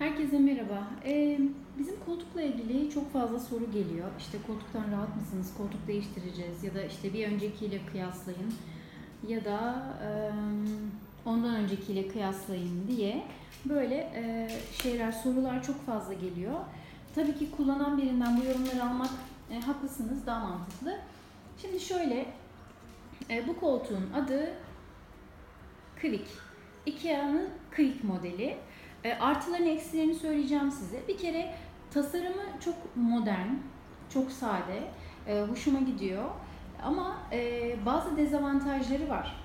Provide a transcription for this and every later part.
Herkese merhaba. Ee, bizim koltukla ilgili çok fazla soru geliyor. İşte koltuktan rahat mısınız? Koltuk değiştireceğiz ya da işte bir öncekiyle kıyaslayın ya da e, ondan öncekiyle kıyaslayın diye böyle e, şeyler, sorular çok fazla geliyor. Tabii ki kullanan birinden bu yorumları almak e, haklısınız, daha mantıklı. Şimdi şöyle, e, bu koltuğun adı Quick. Ikea'nın Quick modeli. E, artılarını eksilerini söyleyeceğim size. Bir kere tasarımı çok modern, çok sade, e, hoşuma gidiyor. Ama e, bazı dezavantajları var.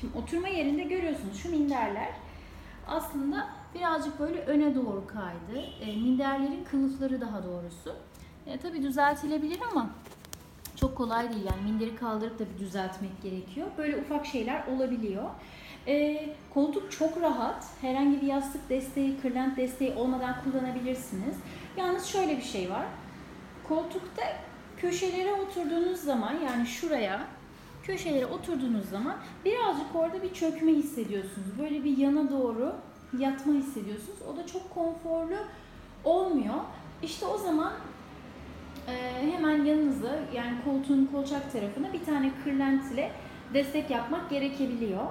Şimdi oturma yerinde görüyorsunuz şu minderler aslında birazcık böyle öne doğru kaydı. E, minderlerin kılıfları daha doğrusu. E, tabii düzeltilebilir ama çok kolay değil yani minderi kaldırıp da bir düzeltmek gerekiyor. Böyle ufak şeyler olabiliyor. E, koltuk çok rahat. Herhangi bir yastık desteği, kırlent desteği olmadan kullanabilirsiniz. Yalnız şöyle bir şey var. Koltukta köşelere oturduğunuz zaman yani şuraya köşelere oturduğunuz zaman birazcık orada bir çökme hissediyorsunuz. Böyle bir yana doğru yatma hissediyorsunuz. O da çok konforlu olmuyor. İşte o zaman e, hemen yanınıza yani koltuğun kolçak tarafına bir tane kırlent ile destek yapmak gerekebiliyor.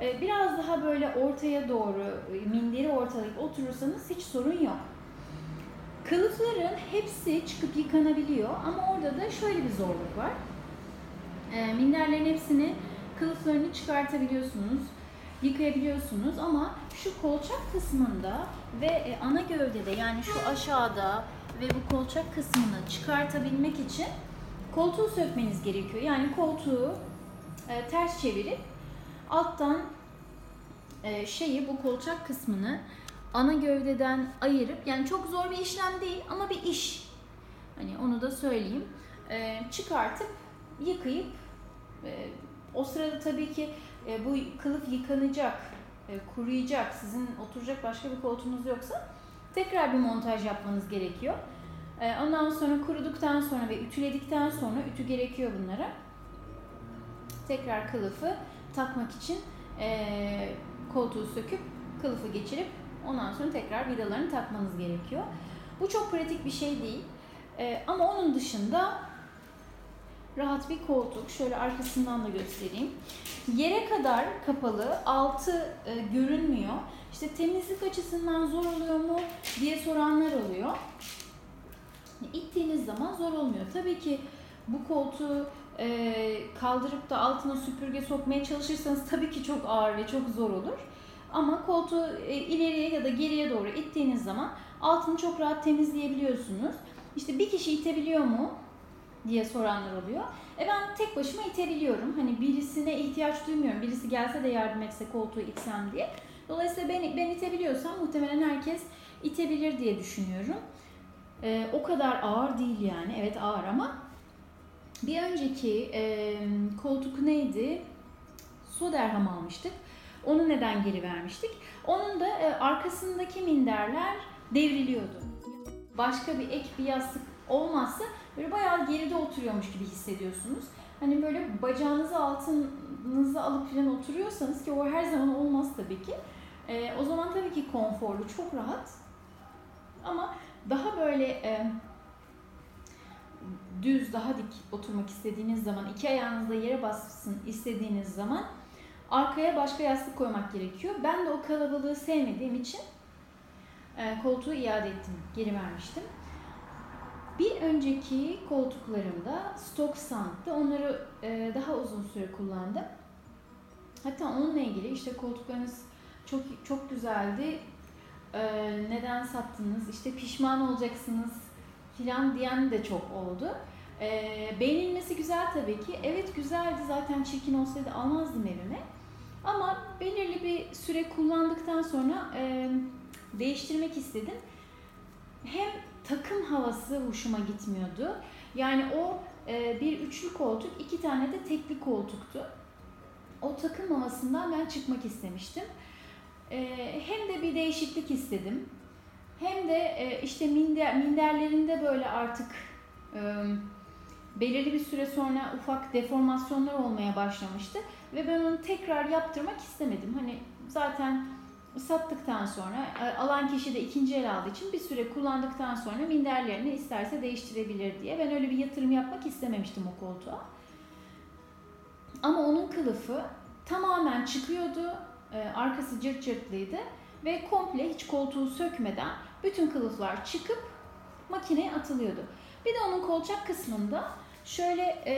E, biraz daha böyle ortaya doğru e, minderi ortalayıp oturursanız hiç sorun yok. Kılıfların hepsi çıkıp yıkanabiliyor ama orada da şöyle bir zorluk var. E, minderlerin hepsini kılıflarını çıkartabiliyorsunuz, yıkayabiliyorsunuz ama şu kolçak kısmında ve e, ana gövdede yani şu aşağıda ve bu kolçak kısmını çıkartabilmek için koltuğu sökmeniz gerekiyor. Yani koltuğu e, ters çevirip alttan e, şeyi bu kolçak kısmını ana gövdeden ayırıp yani çok zor bir işlem değil ama bir iş. Hani onu da söyleyeyim. E, çıkartıp yıkayıp e, o sırada tabii ki e, bu kılıf yıkanacak, e, kuruyacak, sizin oturacak başka bir koltuğunuz yoksa tekrar bir montaj yapmanız gerekiyor. E, ondan sonra kuruduktan sonra ve ütüledikten sonra ütü gerekiyor bunlara. Tekrar kılıfı takmak için e, koltuğu söküp kılıfı geçirip ondan sonra tekrar vidalarını takmanız gerekiyor. Bu çok pratik bir şey değil. E, ama onun dışında rahat bir koltuk. Şöyle arkasından da göstereyim. Yere kadar kapalı, altı e, görünmüyor. İşte temizlik açısından zor oluyor mu diye soranlar oluyor. İttiğiniz zaman zor olmuyor. Tabii ki bu koltuğu e, kaldırıp da altına süpürge sokmaya çalışırsanız tabii ki çok ağır ve çok zor olur. Ama koltuğu e, ileriye ya da geriye doğru ittiğiniz zaman altını çok rahat temizleyebiliyorsunuz. İşte bir kişi itebiliyor mu diye soranlar oluyor. E ben tek başıma itebiliyorum. Hani birisine ihtiyaç duymuyorum. Birisi gelse de yardım etse koltuğu itsem diye. Dolayısıyla ben, ben itebiliyorsam muhtemelen herkes itebilir diye düşünüyorum. E, o kadar ağır değil yani. Evet ağır ama bir önceki e, koltuk neydi? Soderham almıştık. Onu neden geri vermiştik? Onun da e, arkasındaki minderler devriliyordu. Başka bir ek bir yastık olmazsa böyle bayağı geride oturuyormuş gibi hissediyorsunuz. Hani böyle bacağınızı altınızı alıp falan oturuyorsanız ki o her zaman olmaz tabii ki. E, o zaman tabii ki konforlu, çok rahat. Ama daha böyle e, düz, daha dik oturmak istediğiniz zaman, iki ayağınızla yere bassın istediğiniz zaman arkaya başka yastık koymak gerekiyor. Ben de o kalabalığı sevmediğim için e, koltuğu iade ettim, geri vermiştim. Bir önceki koltuklarımda stok sandtı. Onları e, daha uzun süre kullandım. Hatta onunla ilgili işte koltuklarınız çok çok güzeldi. E, neden sattınız? İşte pişman olacaksınız filan diyen de çok oldu. E, beğenilmesi güzel tabii ki. Evet güzeldi zaten çirkin olsaydı almazdım evime. Ama belirli bir süre kullandıktan sonra e, değiştirmek istedim. Hem takım havası hoşuma gitmiyordu. Yani o e, bir üçlü koltuk, iki tane de tekli koltuktu. O takım havasından ben çıkmak istemiştim. E, hem de bir değişiklik istedim. Hem de e, işte minder, minderlerinde böyle artık e, belirli bir süre sonra ufak deformasyonlar olmaya başlamıştı. Ve ben onu tekrar yaptırmak istemedim. Hani zaten sattıktan sonra e, alan kişi de ikinci el aldığı için bir süre kullandıktan sonra minderlerini isterse değiştirebilir diye. Ben öyle bir yatırım yapmak istememiştim o koltuğa. Ama onun kılıfı tamamen çıkıyordu. E, arkası cırt cırtlıydı ve komple hiç koltuğu sökmeden bütün kılıflar çıkıp makineye atılıyordu. Bir de onun kolçak kısmında şöyle e,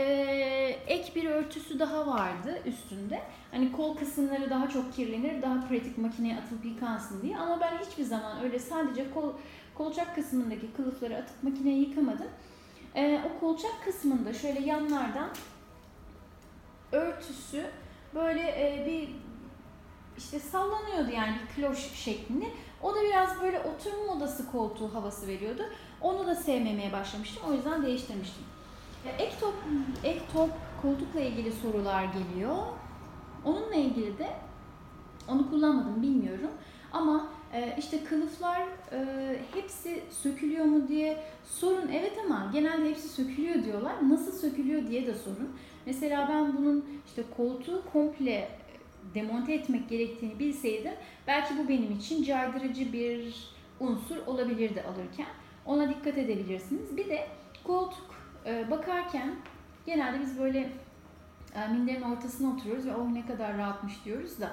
ek bir örtüsü daha vardı üstünde. Hani kol kısımları daha çok kirlenir, daha pratik makineye atılıp yıkansın diye. Ama ben hiçbir zaman öyle sadece kol kolçak kısmındaki kılıfları atıp makineye yıkamadım. E, o kolçak kısmında şöyle yanlardan örtüsü böyle e, bir işte sallanıyordu yani bir kloş şeklinde. O da biraz böyle oturma odası koltuğu havası veriyordu. Onu da sevmemeye başlamıştım. O yüzden değiştirmiştim. Ek top, ek top koltukla ilgili sorular geliyor. Onunla ilgili de onu kullanmadım bilmiyorum. Ama e, işte kılıflar e, hepsi sökülüyor mu diye sorun. Evet ama genelde hepsi sökülüyor diyorlar. Nasıl sökülüyor diye de sorun. Mesela ben bunun işte koltuğu komple demonte etmek gerektiğini bilseydim belki bu benim için caydırıcı bir unsur olabilirdi alırken. Ona dikkat edebilirsiniz. Bir de koltuk e, bakarken genelde biz böyle e, minderin ortasına oturuyoruz ve oh ne kadar rahatmış diyoruz da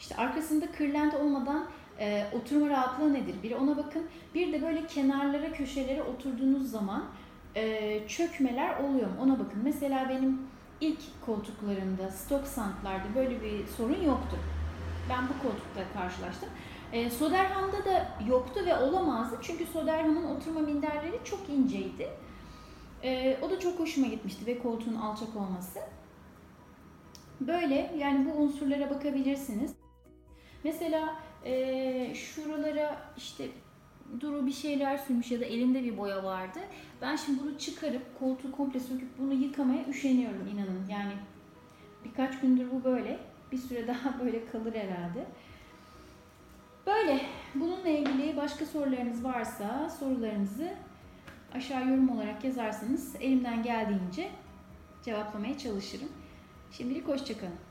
işte arkasında kırlent olmadan e, oturma rahatlığı nedir? Bir ona bakın. Bir de böyle kenarlara, köşelere oturduğunuz zaman e, çökmeler oluyor mu? Ona bakın. Mesela benim ilk koltuklarımda, stok santlarda böyle bir sorun yoktu. Ben bu koltukla karşılaştım. E, Soderham'da da yoktu ve olamazdı. Çünkü Soderham'ın oturma minderleri çok inceydi. E, o da çok hoşuma gitmişti ve koltuğun alçak olması. Böyle yani bu unsurlara bakabilirsiniz. Mesela e, şuralara işte Duru bir şeyler sürmüş ya da elinde bir boya vardı. Ben şimdi bunu çıkarıp koltuğu komple söküp bunu yıkamaya üşeniyorum inanın. Yani birkaç gündür bu böyle. Bir süre daha böyle kalır herhalde. Böyle. Bununla ilgili başka sorularınız varsa sorularınızı aşağı yorum olarak yazarsanız elimden geldiğince cevaplamaya çalışırım. Şimdilik hoşçakalın.